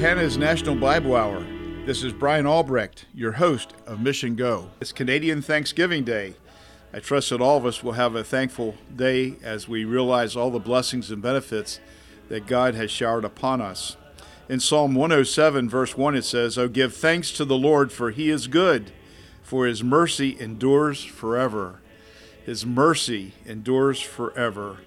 Canada's National Bible Hour. This is Brian Albrecht, your host of Mission Go. It's Canadian Thanksgiving Day. I trust that all of us will have a thankful day as we realize all the blessings and benefits that God has showered upon us. In Psalm 107, verse 1, it says, Oh, give thanks to the Lord, for he is good, for his mercy endures forever. His mercy endures forever.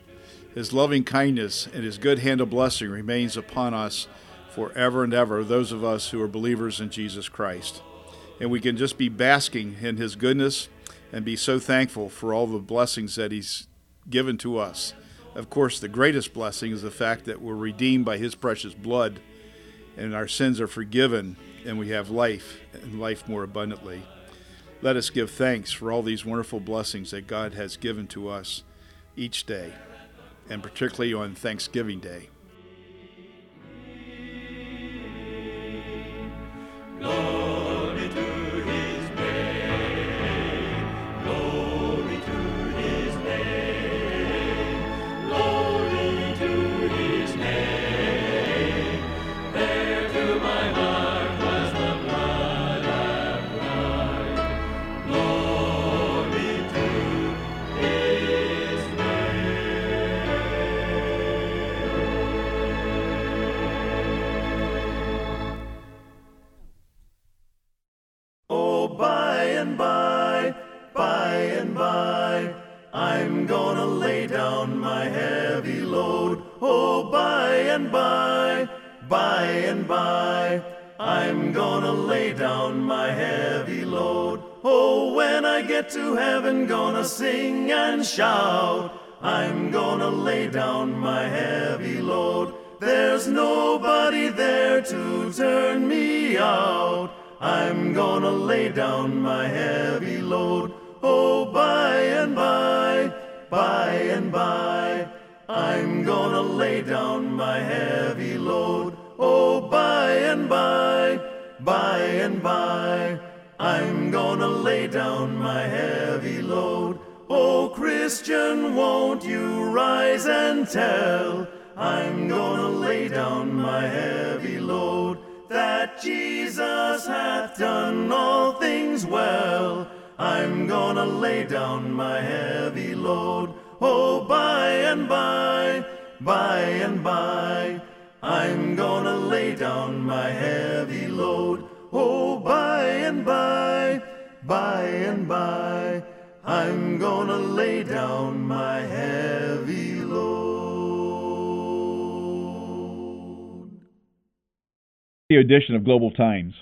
His loving kindness and his good hand of blessing remains upon us forever and ever, those of us who are believers in Jesus Christ. And we can just be basking in his goodness and be so thankful for all the blessings that he's given to us. Of course, the greatest blessing is the fact that we're redeemed by his precious blood and our sins are forgiven and we have life and life more abundantly. Let us give thanks for all these wonderful blessings that God has given to us each day and particularly on Thanksgiving Day. Shout. I'm gonna lay down my heavy load. There's nobody there to turn me out. I'm gonna lay down my heavy load. Oh, by and by, by and by, I'm gonna lay down my heavy load. Oh, by and by, by and by. I'm gonna lay down my heavy load. Christian, won't you rise and tell? I'm gonna lay down my heavy load. That Jesus hath done all things well. I'm gonna lay down my heavy load. Oh, by and by, by and by, I'm gonna lay down my heavy load. Oh, by and by, by and by, I'm gonna lay down my heavy load. The edition of Global Times.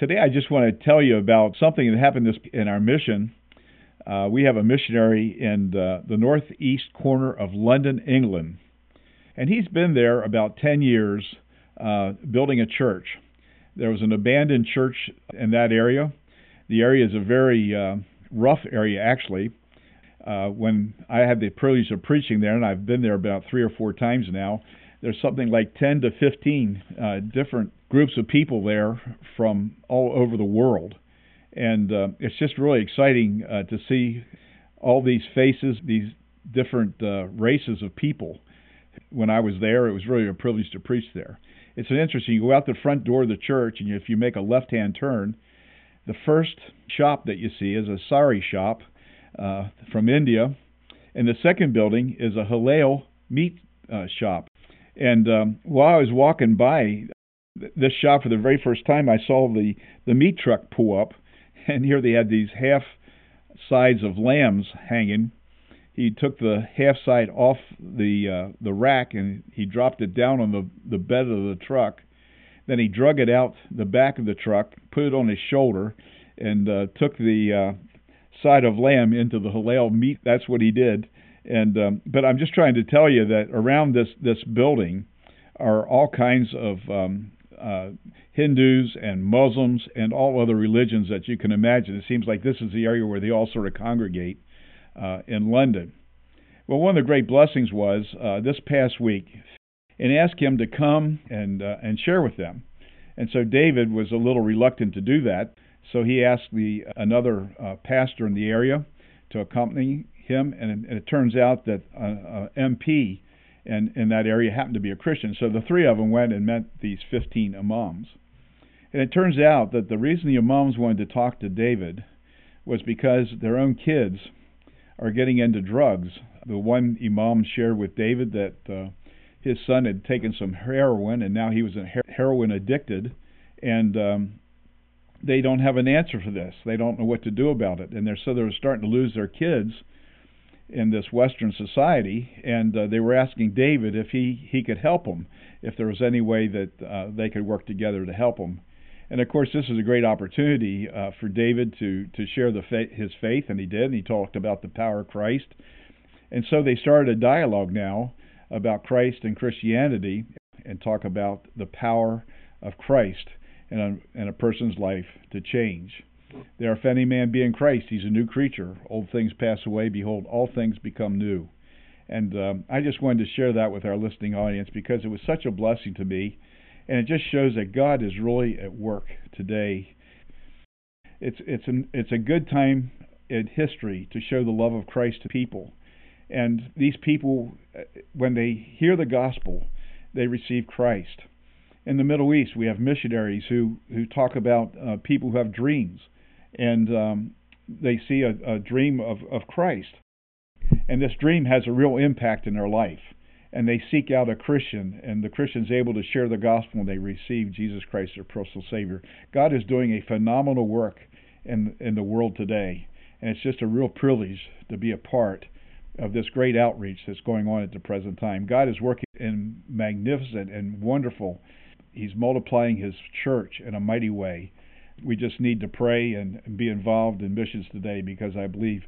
Today, I just want to tell you about something that happened this, in our mission. Uh, we have a missionary in the, the northeast corner of London, England, and he's been there about 10 years uh, building a church. There was an abandoned church in that area. The area is a very uh, rough area, actually. Uh, when I had the privilege of preaching there, and I've been there about three or four times now, there's something like 10 to 15 uh, different groups of people there from all over the world. And uh, it's just really exciting uh, to see all these faces, these different uh, races of people. When I was there, it was really a privilege to preach there it's an interesting. You go out the front door of the church, and if you make a left-hand turn, the first shop that you see is a sari shop uh, from India, and the second building is a halal meat uh, shop. And um, while I was walking by this shop for the very first time, I saw the the meat truck pull up, and here they had these half sides of lambs hanging he took the half side off the uh, the rack and he dropped it down on the the bed of the truck. Then he drug it out the back of the truck, put it on his shoulder, and uh, took the uh, side of lamb into the halal meat. That's what he did. And um, but I'm just trying to tell you that around this this building are all kinds of um, uh, Hindus and Muslims and all other religions that you can imagine. It seems like this is the area where they all sort of congregate uh, in London. Well, one of the great blessings was uh, this past week, and asked him to come and uh, and share with them. And so David was a little reluctant to do that, so he asked the another uh, pastor in the area to accompany him, and, and it turns out that uh, uh, MP and in that area happened to be a Christian. So the three of them went and met these 15 imams. And it turns out that the reason the imams wanted to talk to David was because their own kids are getting into drugs. The one imam shared with David that uh, his son had taken some heroin and now he was heroin addicted, and um, they don't have an answer for this. They don't know what to do about it, and they're so they're starting to lose their kids in this Western society, and uh, they were asking David if he he could help them, if there was any way that uh, they could work together to help them. And of course, this is a great opportunity uh, for David to to share the fa- his faith, and he did. And he talked about the power of Christ, and so they started a dialogue now about Christ and Christianity, and talk about the power of Christ in a, in a person's life to change. There, if any man be in Christ, he's a new creature. Old things pass away. Behold, all things become new. And um, I just wanted to share that with our listening audience because it was such a blessing to me. And it just shows that God is really at work today. It's, it's, an, it's a good time in history to show the love of Christ to people. And these people, when they hear the gospel, they receive Christ. In the Middle East, we have missionaries who, who talk about uh, people who have dreams and um, they see a, a dream of, of Christ. And this dream has a real impact in their life. And they seek out a Christian, and the Christian's able to share the gospel, and they receive Jesus Christ, their personal Savior. God is doing a phenomenal work in in the world today, and it's just a real privilege to be a part of this great outreach that's going on at the present time. God is working in magnificent and wonderful. He's multiplying His church in a mighty way, we just need to pray and be involved in missions today because I believe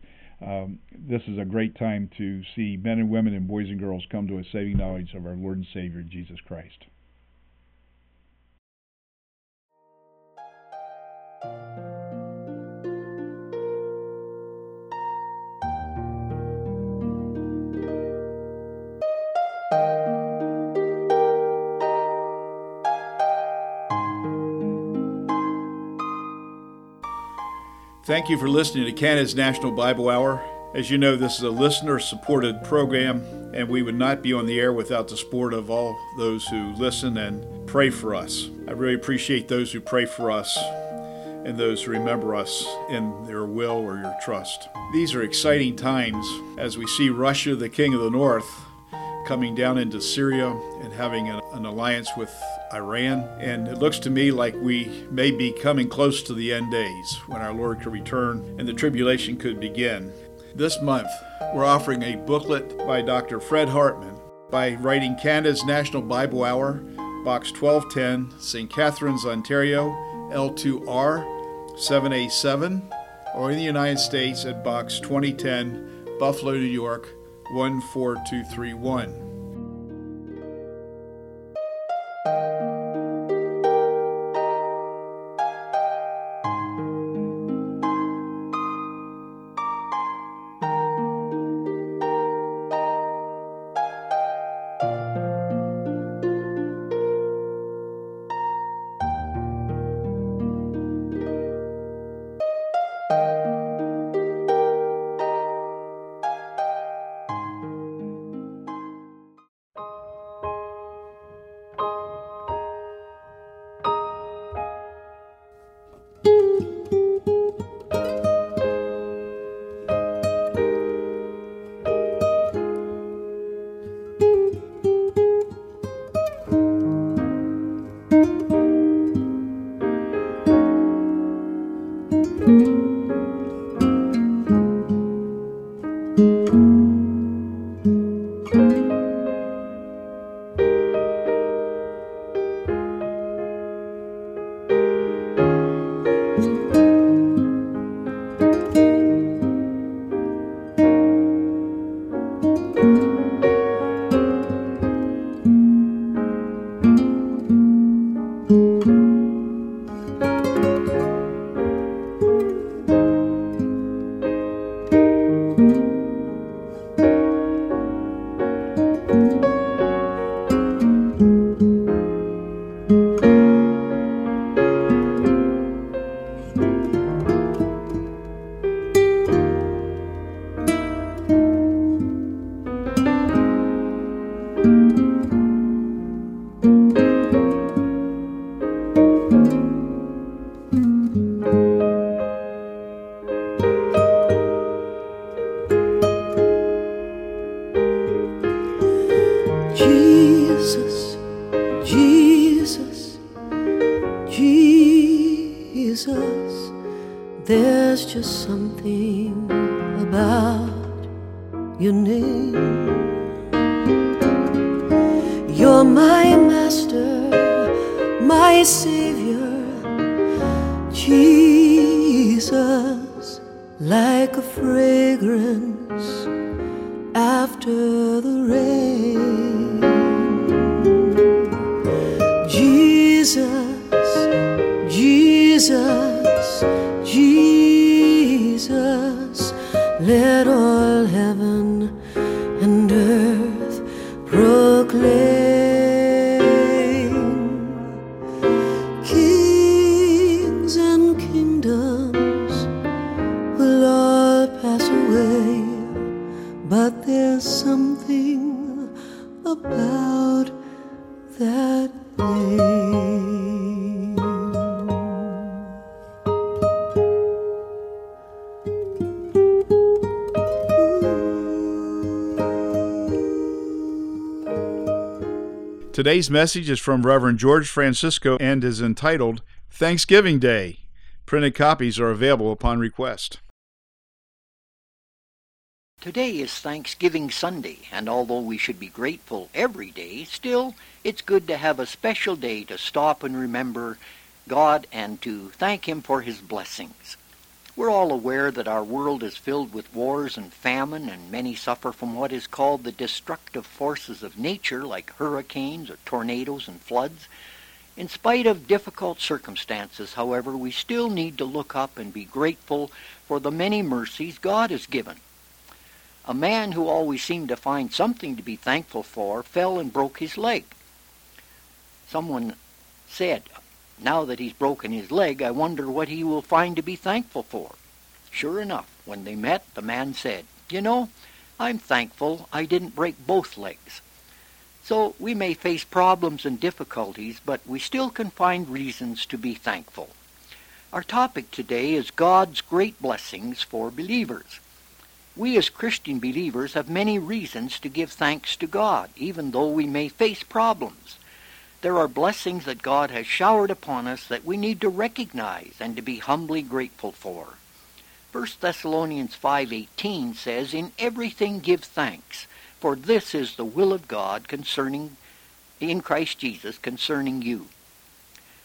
um, this is a great time to see men and women and boys and girls come to a saving knowledge of our Lord and Savior Jesus Christ. Thank you for listening to Canada's National Bible Hour. As you know, this is a listener supported program, and we would not be on the air without the support of all those who listen and pray for us. I really appreciate those who pray for us and those who remember us in their will or your trust. These are exciting times as we see Russia, the king of the north, coming down into Syria and having an, an alliance with Iran. And it looks to me like we may be coming close to the end days when our Lord could return and the tribulation could begin. This month, we're offering a booklet by Dr. Fred Hartman by writing Canada's National Bible Hour, Box 1210, St. Catharines, Ontario, L2R 7A7, or in the United States at Box 2010, Buffalo, New York 14231. After the rain. Jesus, Today's message is from Reverend George Francisco and is entitled Thanksgiving Day. Printed copies are available upon request. Today is Thanksgiving Sunday, and although we should be grateful every day, still it's good to have a special day to stop and remember God and to thank Him for His blessings. We're all aware that our world is filled with wars and famine, and many suffer from what is called the destructive forces of nature, like hurricanes or tornadoes and floods. In spite of difficult circumstances, however, we still need to look up and be grateful for the many mercies God has given. A man who always seemed to find something to be thankful for fell and broke his leg. Someone said, now that he's broken his leg, I wonder what he will find to be thankful for. Sure enough, when they met, the man said, You know, I'm thankful I didn't break both legs. So we may face problems and difficulties, but we still can find reasons to be thankful. Our topic today is God's great blessings for believers. We as Christian believers have many reasons to give thanks to God, even though we may face problems. There are blessings that God has showered upon us that we need to recognize and to be humbly grateful for. 1 Thessalonians 5:18 says, "In everything give thanks, for this is the will of God concerning in Christ Jesus concerning you."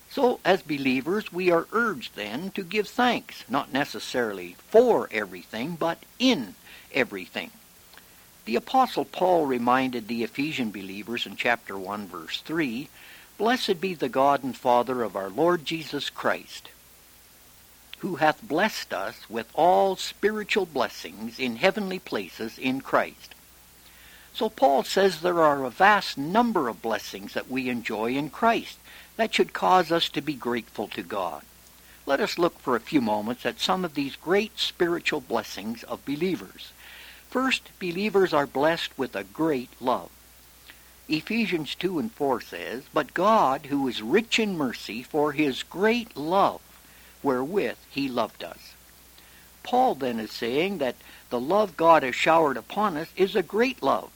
So, as believers, we are urged then to give thanks, not necessarily for everything, but in everything. The Apostle Paul reminded the Ephesian believers in chapter 1, verse 3 Blessed be the God and Father of our Lord Jesus Christ, who hath blessed us with all spiritual blessings in heavenly places in Christ. So Paul says there are a vast number of blessings that we enjoy in Christ that should cause us to be grateful to God. Let us look for a few moments at some of these great spiritual blessings of believers. First, believers are blessed with a great love. Ephesians 2 and 4 says, But God, who is rich in mercy, for his great love, wherewith he loved us. Paul then is saying that the love God has showered upon us is a great love.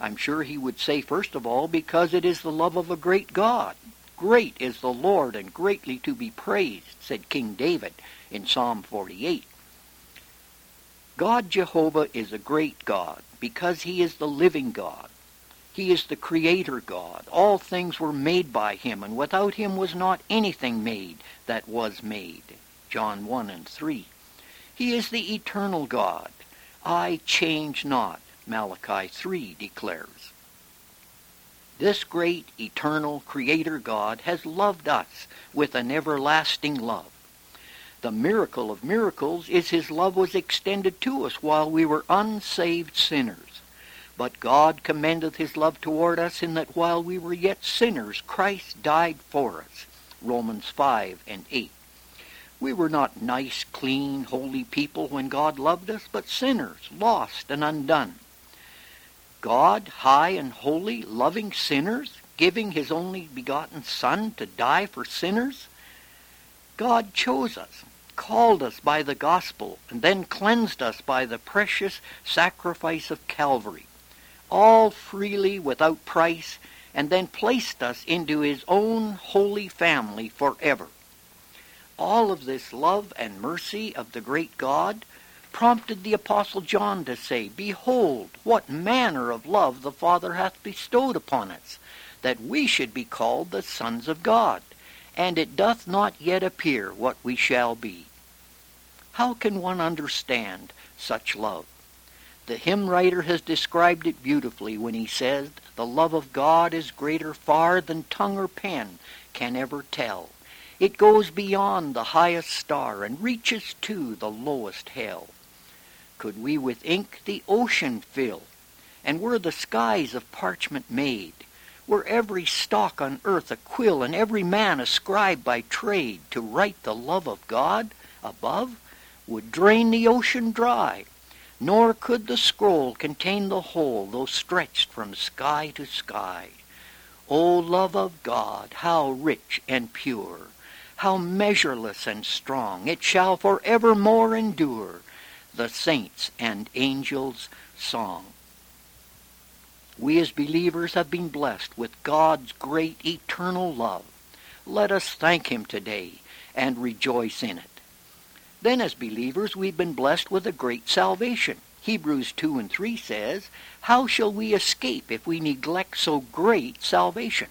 I'm sure he would say, first of all, because it is the love of a great God. Great is the Lord and greatly to be praised, said King David in Psalm 48. God Jehovah is a great God because he is the living God. He is the creator God. All things were made by him, and without him was not anything made that was made. John 1 and 3. He is the eternal God. I change not, Malachi 3 declares. This great, eternal Creator God has loved us with an everlasting love. The miracle of miracles is his love was extended to us while we were unsaved sinners. But God commendeth his love toward us in that while we were yet sinners, Christ died for us. Romans 5 and 8. We were not nice, clean, holy people when God loved us, but sinners, lost and undone. God, high and holy, loving sinners, giving his only begotten Son to die for sinners? God chose us, called us by the gospel, and then cleansed us by the precious sacrifice of Calvary, all freely without price, and then placed us into his own holy family forever. All of this love and mercy of the great God prompted the Apostle John to say, Behold, what manner of love the Father hath bestowed upon us, that we should be called the sons of God. And it doth not yet appear what we shall be. How can one understand such love? The hymn writer has described it beautifully when he says, The love of God is greater far than tongue or pen can ever tell. It goes beyond the highest star and reaches to the lowest hell. Could we with ink the ocean fill, and were the skies of parchment made, were every stalk on earth a quill, and every man a scribe by trade, to write the love of God above, would drain the ocean dry, nor could the scroll contain the whole, though stretched from sky to sky. O love of God, how rich and pure, how measureless and strong, it shall forevermore endure, the saints' and angels' song. We as believers have been blessed with God's great eternal love. Let us thank Him today and rejoice in it. Then as believers we've been blessed with a great salvation. Hebrews 2 and 3 says, How shall we escape if we neglect so great salvation?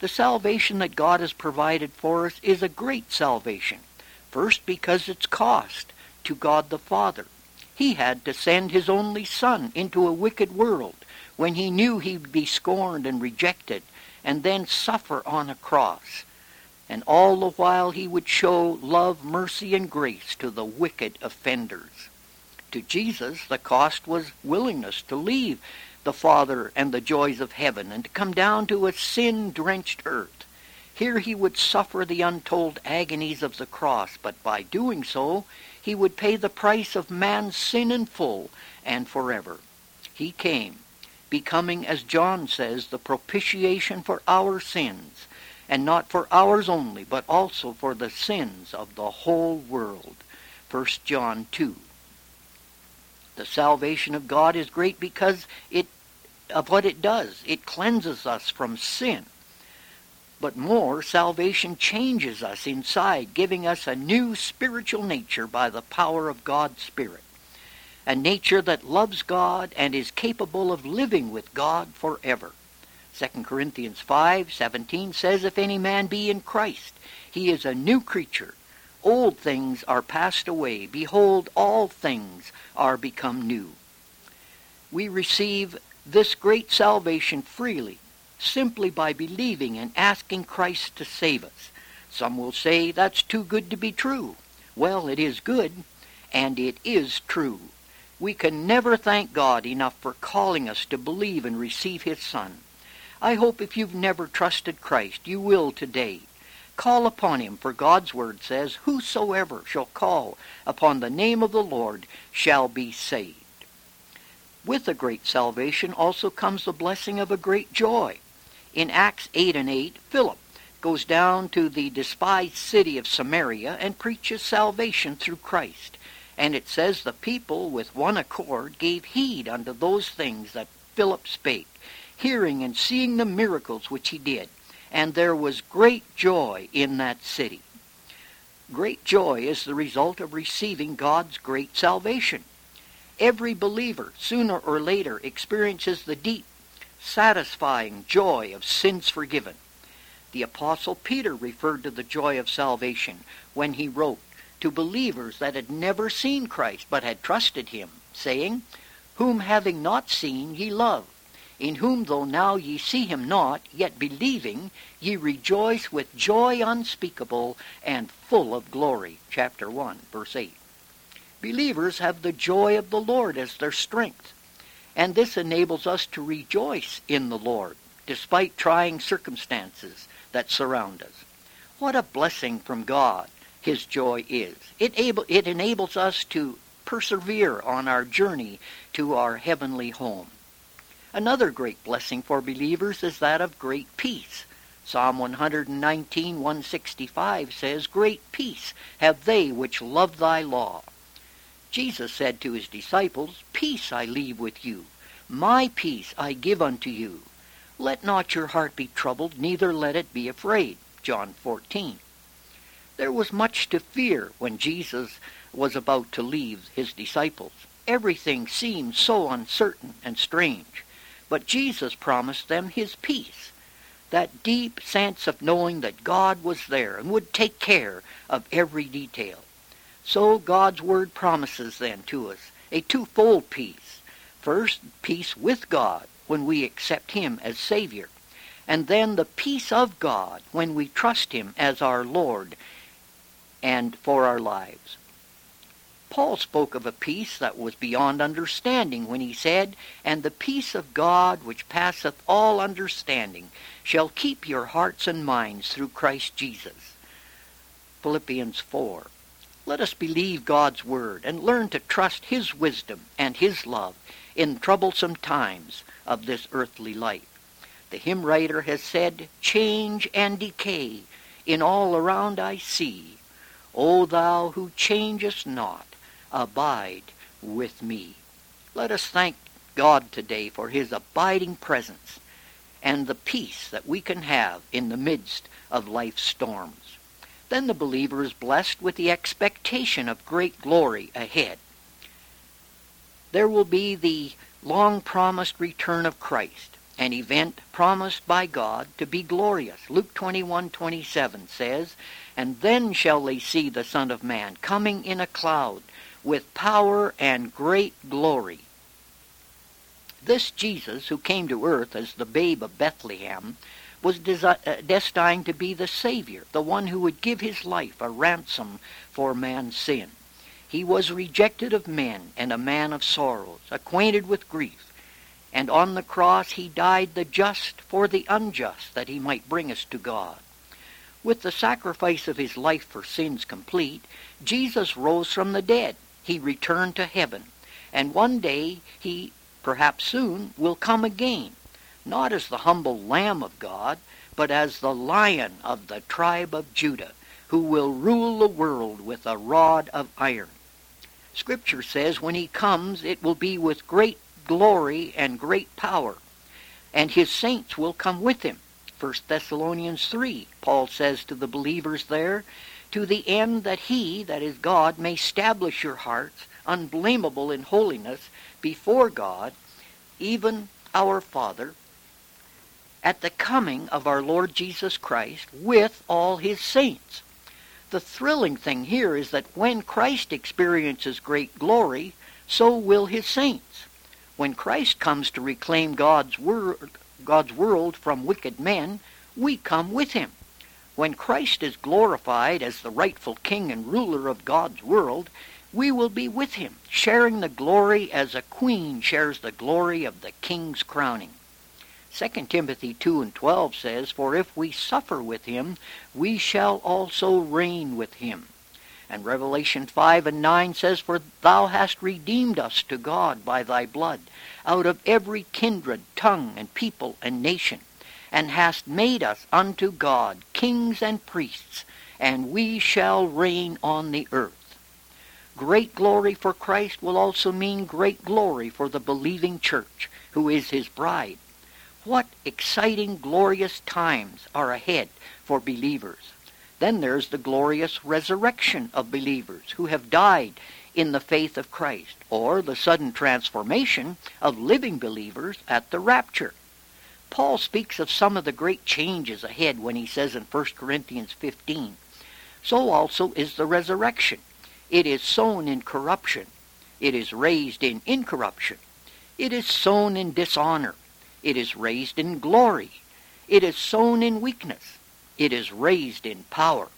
The salvation that God has provided for us is a great salvation. First, because it's cost to God the Father. He had to send his only Son into a wicked world when he knew he would be scorned and rejected, and then suffer on a cross. And all the while he would show love, mercy, and grace to the wicked offenders. To Jesus, the cost was willingness to leave the Father and the joys of heaven and to come down to a sin-drenched earth. Here he would suffer the untold agonies of the cross, but by doing so, he would pay the price of man's sin in full and forever. He came, becoming, as John says, the propitiation for our sins, and not for ours only, but also for the sins of the whole world. 1 John 2. The salvation of God is great because it of what it does. It cleanses us from sin. But more, salvation changes us inside, giving us a new spiritual nature by the power of God's Spirit. A nature that loves God and is capable of living with God forever. 2 Corinthians 5:17 says, If any man be in Christ, he is a new creature. Old things are passed away. Behold, all things are become new. We receive this great salvation freely simply by believing and asking Christ to save us. Some will say that's too good to be true. Well, it is good, and it is true. We can never thank God enough for calling us to believe and receive His Son. I hope if you've never trusted Christ, you will today. Call upon Him, for God's Word says, Whosoever shall call upon the name of the Lord shall be saved. With a great salvation also comes the blessing of a great joy. In Acts 8 and 8, Philip goes down to the despised city of Samaria and preaches salvation through Christ. And it says the people with one accord gave heed unto those things that Philip spake, hearing and seeing the miracles which he did. And there was great joy in that city. Great joy is the result of receiving God's great salvation. Every believer, sooner or later, experiences the deep satisfying joy of sins forgiven. The Apostle Peter referred to the joy of salvation when he wrote to believers that had never seen Christ but had trusted him, saying, Whom having not seen ye love, in whom though now ye see him not, yet believing, ye rejoice with joy unspeakable and full of glory. Chapter 1, verse 8. Believers have the joy of the Lord as their strength. And this enables us to rejoice in the Lord, despite trying circumstances that surround us. What a blessing from God His joy is. It, able, it enables us to persevere on our journey to our heavenly home. Another great blessing for believers is that of great peace. Psalm 119, 165 says, Great peace have they which love thy law. Jesus said to his disciples, Peace I leave with you, my peace I give unto you. Let not your heart be troubled, neither let it be afraid. John 14. There was much to fear when Jesus was about to leave his disciples. Everything seemed so uncertain and strange. But Jesus promised them his peace, that deep sense of knowing that God was there and would take care of every detail. So God's Word promises then to us a twofold peace. First, peace with God when we accept Him as Savior, and then the peace of God when we trust Him as our Lord and for our lives. Paul spoke of a peace that was beyond understanding when he said, And the peace of God, which passeth all understanding, shall keep your hearts and minds through Christ Jesus. Philippians 4. Let us believe God's word and learn to trust his wisdom and his love in troublesome times of this earthly life. The hymn writer has said, Change and decay in all around I see. O thou who changest not, abide with me. Let us thank God today for his abiding presence and the peace that we can have in the midst of life's storms then the believer is blessed with the expectation of great glory ahead. There will be the long promised return of Christ, an event promised by God to be glorious. Luke 21:27 says, "And then shall they see the Son of Man coming in a cloud with power and great glory." This Jesus, who came to earth as the babe of Bethlehem, was uh, destined to be the Savior, the one who would give his life a ransom for man's sin. He was rejected of men and a man of sorrows, acquainted with grief. And on the cross he died the just for the unjust, that he might bring us to God. With the sacrifice of his life for sins complete, Jesus rose from the dead. He returned to heaven. And one day he, perhaps soon, will come again not as the humble Lamb of God, but as the Lion of the tribe of Judah, who will rule the world with a rod of iron. Scripture says when he comes, it will be with great glory and great power, and his saints will come with him. 1 Thessalonians 3, Paul says to the believers there, to the end that he, that is God, may establish your hearts unblameable in holiness before God, even our Father, at the coming of our Lord Jesus Christ with all his saints. The thrilling thing here is that when Christ experiences great glory, so will his saints. When Christ comes to reclaim God's, wor- God's world from wicked men, we come with him. When Christ is glorified as the rightful king and ruler of God's world, we will be with him, sharing the glory as a queen shares the glory of the king's crowning. 2 Timothy 2 and 12 says, For if we suffer with him, we shall also reign with him. And Revelation 5 and 9 says, For thou hast redeemed us to God by thy blood, out of every kindred, tongue, and people, and nation, and hast made us unto God kings and priests, and we shall reign on the earth. Great glory for Christ will also mean great glory for the believing church, who is his bride. What exciting, glorious times are ahead for believers. Then there's the glorious resurrection of believers who have died in the faith of Christ, or the sudden transformation of living believers at the rapture. Paul speaks of some of the great changes ahead when he says in 1 Corinthians 15, So also is the resurrection. It is sown in corruption. It is raised in incorruption. It is sown in dishonor. It is raised in glory. It is sown in weakness. It is raised in power.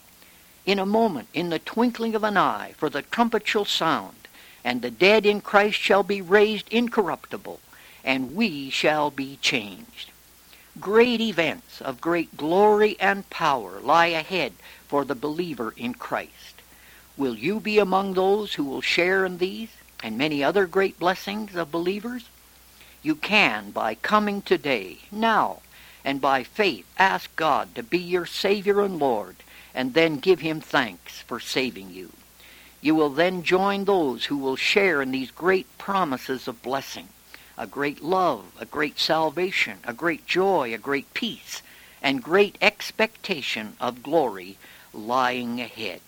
In a moment, in the twinkling of an eye, for the trumpet shall sound, and the dead in Christ shall be raised incorruptible, and we shall be changed. Great events of great glory and power lie ahead for the believer in Christ. Will you be among those who will share in these and many other great blessings of believers? You can by coming today, now, and by faith ask God to be your Savior and Lord, and then give Him thanks for saving you. You will then join those who will share in these great promises of blessing. A great love, a great salvation, a great joy, a great peace, and great expectation of glory lying ahead.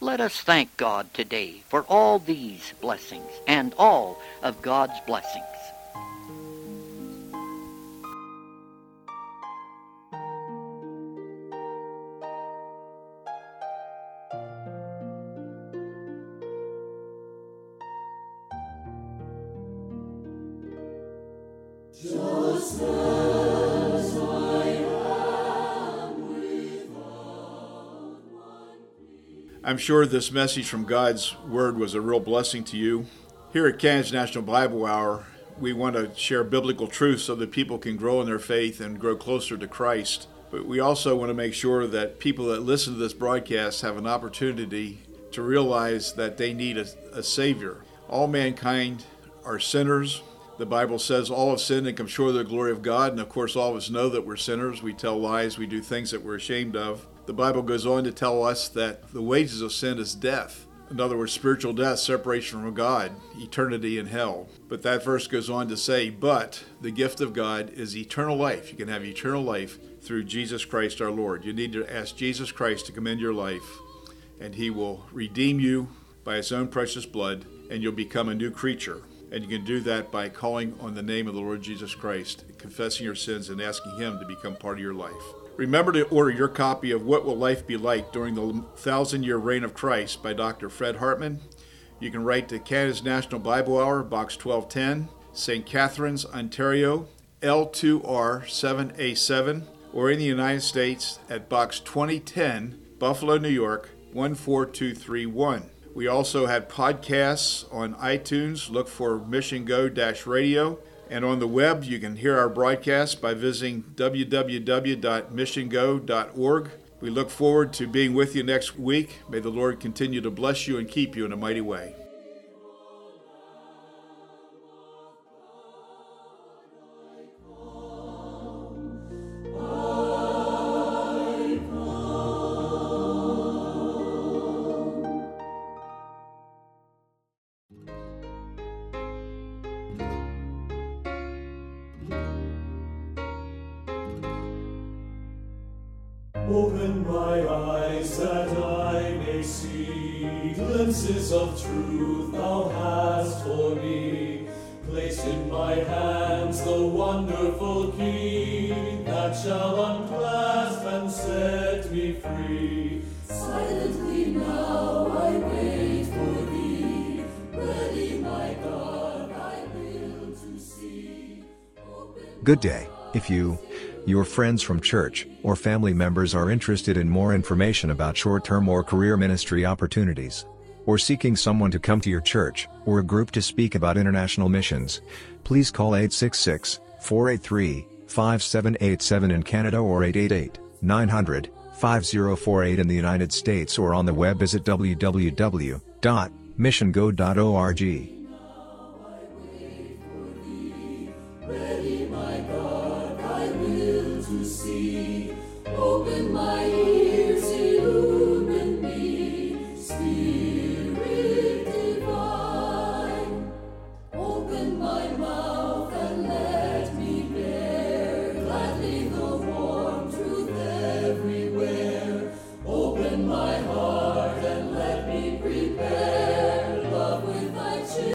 Let us thank God today for all these blessings and all of God's blessings. I'm sure this message from God's Word was a real blessing to you. Here at Canada's National Bible Hour, we want to share biblical truth so that people can grow in their faith and grow closer to Christ. But we also want to make sure that people that listen to this broadcast have an opportunity to realize that they need a, a Savior. All mankind are sinners. The Bible says all have sinned and come short of the glory of God. And of course, all of us know that we're sinners. We tell lies, we do things that we're ashamed of. The Bible goes on to tell us that the wages of sin is death. In other words, spiritual death, separation from God, eternity in hell. But that verse goes on to say, But the gift of God is eternal life. You can have eternal life through Jesus Christ our Lord. You need to ask Jesus Christ to come into your life, and He will redeem you by His own precious blood, and you'll become a new creature. And you can do that by calling on the name of the Lord Jesus Christ, confessing your sins, and asking Him to become part of your life. Remember to order your copy of What Will Life Be Like During the Thousand Year Reign of Christ by Dr. Fred Hartman. You can write to Canada's National Bible Hour, Box 1210, St. Catharines, Ontario, L2R7A7, or in the United States at Box 2010, Buffalo, New York 14231. We also have podcasts on iTunes. Look for Mission Go Radio and on the web, you can hear our broadcast by visiting www.missiongo.org. We look forward to being with you next week. May the Lord continue to bless you and keep you in a mighty way. Good day. If you, your friends from church, or family members are interested in more information about short-term or career ministry opportunities, or seeking someone to come to your church, or a group to speak about international missions, please call 866-483-5787 in Canada or 888-900-5048 in the United States or on the web visit www.missiongo.org.